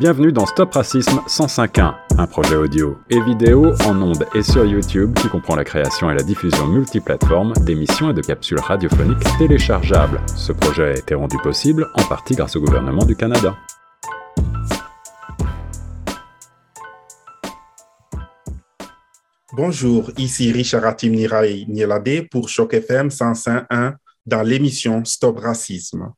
Bienvenue dans Stop Racisme 105.1, un projet audio et vidéo en ondes et sur YouTube qui comprend la création et la diffusion multiplateforme d'émissions et de capsules radiophoniques téléchargeables. Ce projet a été rendu possible en partie grâce au gouvernement du Canada. Bonjour, ici Richard Atim Nielade pour Choc FM 105.1 dans l'émission Stop Racisme.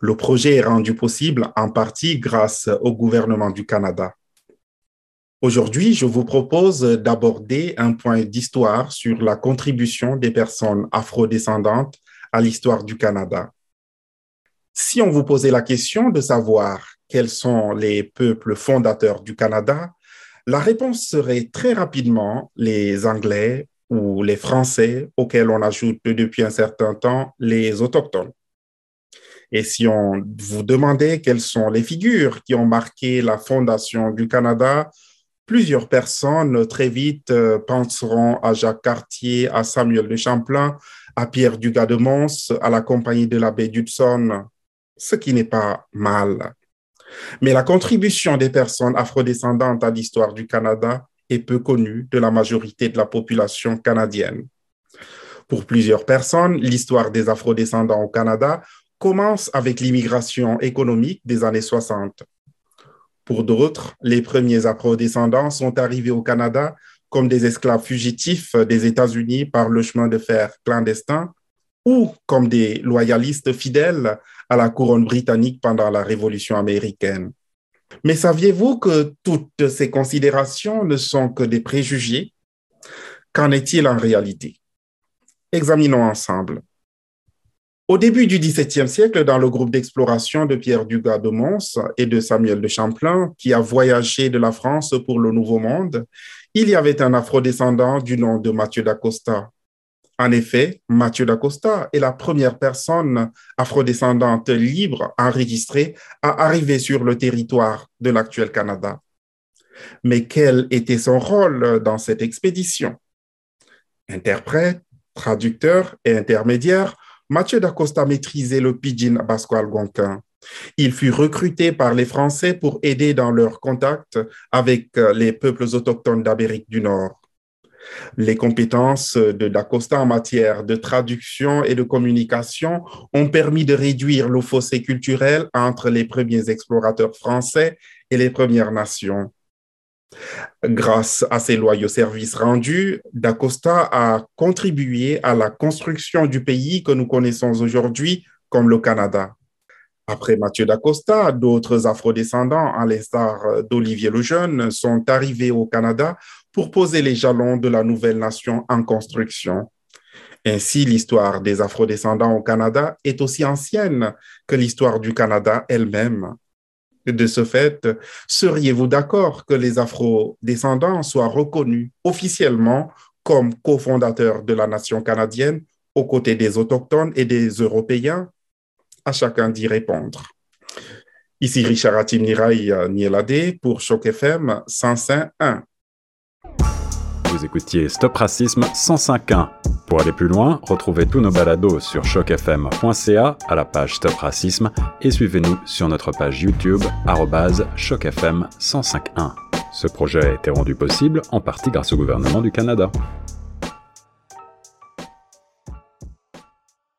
Le projet est rendu possible en partie grâce au gouvernement du Canada. Aujourd'hui, je vous propose d'aborder un point d'histoire sur la contribution des personnes afrodescendantes à l'histoire du Canada. Si on vous posait la question de savoir quels sont les peuples fondateurs du Canada, la réponse serait très rapidement les Anglais ou les Français auxquels on ajoute depuis un certain temps les Autochtones. Et si on vous demandait quelles sont les figures qui ont marqué la fondation du Canada, plusieurs personnes très vite euh, penseront à Jacques Cartier, à Samuel de Champlain, à Pierre Dugas de Mons, à la compagnie de la baie d'Hudson, ce qui n'est pas mal. Mais la contribution des personnes afrodescendantes à l'histoire du Canada est peu connue de la majorité de la population canadienne. Pour plusieurs personnes, l'histoire des afrodescendants au Canada commence avec l'immigration économique des années 60. Pour d'autres, les premiers afro-descendants sont arrivés au Canada comme des esclaves fugitifs des États-Unis par le chemin de fer clandestin ou comme des loyalistes fidèles à la couronne britannique pendant la Révolution américaine. Mais saviez-vous que toutes ces considérations ne sont que des préjugés? Qu'en est-il en réalité? Examinons ensemble. Au début du XVIIe siècle, dans le groupe d'exploration de Pierre Dugas de Mons et de Samuel de Champlain, qui a voyagé de la France pour le Nouveau Monde, il y avait un afrodescendant du nom de Mathieu d'Acosta. En effet, Mathieu d'Acosta est la première personne afrodescendante libre enregistrée à arriver sur le territoire de l'actuel Canada. Mais quel était son rôle dans cette expédition? Interprète, traducteur et intermédiaire, Mathieu d'Acosta maîtrisait le pidgin basco-algonquin. Il fut recruté par les Français pour aider dans leurs contacts avec euh, les peuples autochtones d'Amérique du Nord. Les compétences de d'Acosta en matière de traduction et de communication ont permis de réduire le fossé culturel entre les premiers explorateurs français et les Premières Nations. Grâce à ses loyaux services rendus, D'Acosta a contribué à la construction du pays que nous connaissons aujourd'hui comme le Canada. Après Mathieu D'Acosta, d'autres afrodescendants, à l'instar d'Olivier le Jeune, sont arrivés au Canada pour poser les jalons de la nouvelle nation en construction. Ainsi, l'histoire des afrodescendants au Canada est aussi ancienne que l'histoire du Canada elle-même. De ce fait, seriez-vous d'accord que les afro-descendants soient reconnus officiellement comme cofondateurs de la nation canadienne aux côtés des Autochtones et des Européens? À chacun d'y répondre. Ici Richard Atimnirai Nielade pour Choc FM 105.1. Vous écoutiez Stop Racisme 105.1. Pour aller plus loin, retrouvez tous nos balados sur chocfm.ca à la page Stop Racisme et suivez-nous sur notre page YouTube chocfm 105.1. Ce projet a été rendu possible en partie grâce au gouvernement du Canada.